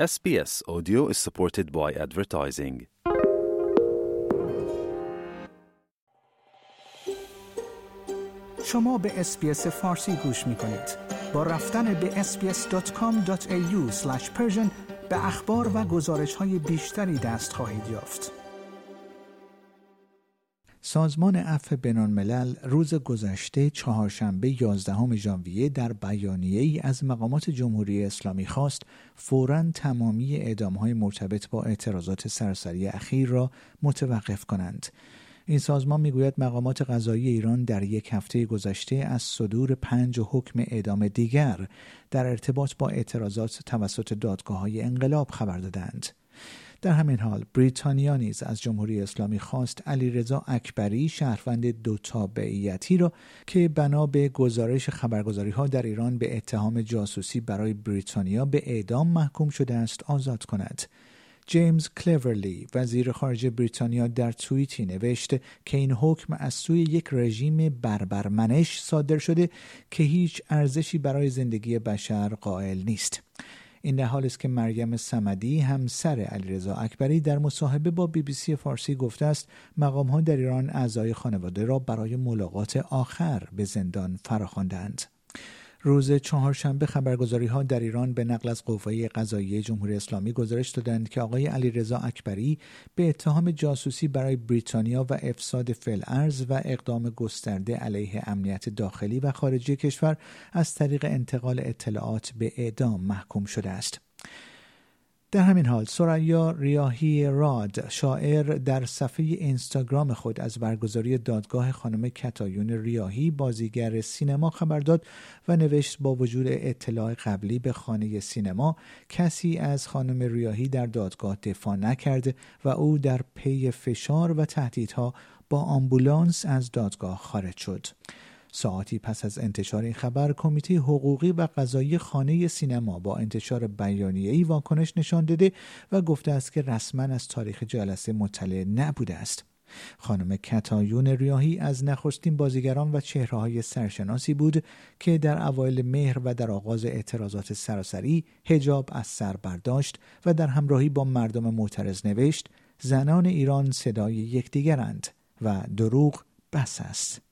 SBS Audio is supported by advertising. شما به اسپیس فارسی گوش می کنید. با رفتن به sbs.com.au به اخبار و گزارش های بیشتری دست خواهید یافت. سازمان عفو بینالملل روز گذشته چهارشنبه 11 ژانویه در بیانیه ای از مقامات جمهوری اسلامی خواست فورا تمامی اعدام های مرتبط با اعتراضات سرسری اخیر را متوقف کنند. این سازمان می‌گوید مقامات قضایی ایران در یک هفته گذشته از صدور پنج حکم اعدام دیگر در ارتباط با اعتراضات توسط دادگاه های انقلاب خبر دادند. در همین حال بریتانیا نیز از جمهوری اسلامی خواست علیرضا اکبری شهروند دو تابعیتی را که بنا به گزارش خبرگزاری ها در ایران به اتهام جاسوسی برای بریتانیا به اعدام محکوم شده است آزاد کند. جیمز کلورلی وزیر خارجه بریتانیا در توییتی نوشت که این حکم از سوی یک رژیم بربرمنش صادر شده که هیچ ارزشی برای زندگی بشر قائل نیست. این در حال است که مریم سمدی همسر علیرضا اکبری در مصاحبه با بی بی سی فارسی گفته است مقام ها در ایران اعضای خانواده را برای ملاقات آخر به زندان فراخواندند. روز چهارشنبه خبرگزاری ها در ایران به نقل از قوه قضایی جمهوری اسلامی گزارش دادند که آقای علیرضا اکبری به اتهام جاسوسی برای بریتانیا و افساد فلعرز و اقدام گسترده علیه امنیت داخلی و خارجی کشور از طریق انتقال اطلاعات به اعدام محکوم شده است. در همین حال سریا ریاهی راد شاعر در صفحه اینستاگرام خود از برگزاری دادگاه خانم کتایون ریاهی بازیگر سینما خبر داد و نوشت با وجود اطلاع قبلی به خانه سینما کسی از خانم ریاهی در دادگاه دفاع نکرده و او در پی فشار و تهدیدها با آمبولانس از دادگاه خارج شد. ساعتی پس از انتشار این خبر کمیته حقوقی و قضایی خانه سینما با انتشار بیانیه‌ای واکنش نشان داده و گفته است که رسما از تاریخ جلسه مطلع نبوده است. خانم کتایون ریاهی از نخستین بازیگران و چهره های سرشناسی بود که در اوایل مهر و در آغاز اعتراضات سراسری حجاب از سر برداشت و در همراهی با مردم معترض نوشت زنان ایران صدای یکدیگرند و دروغ بس است.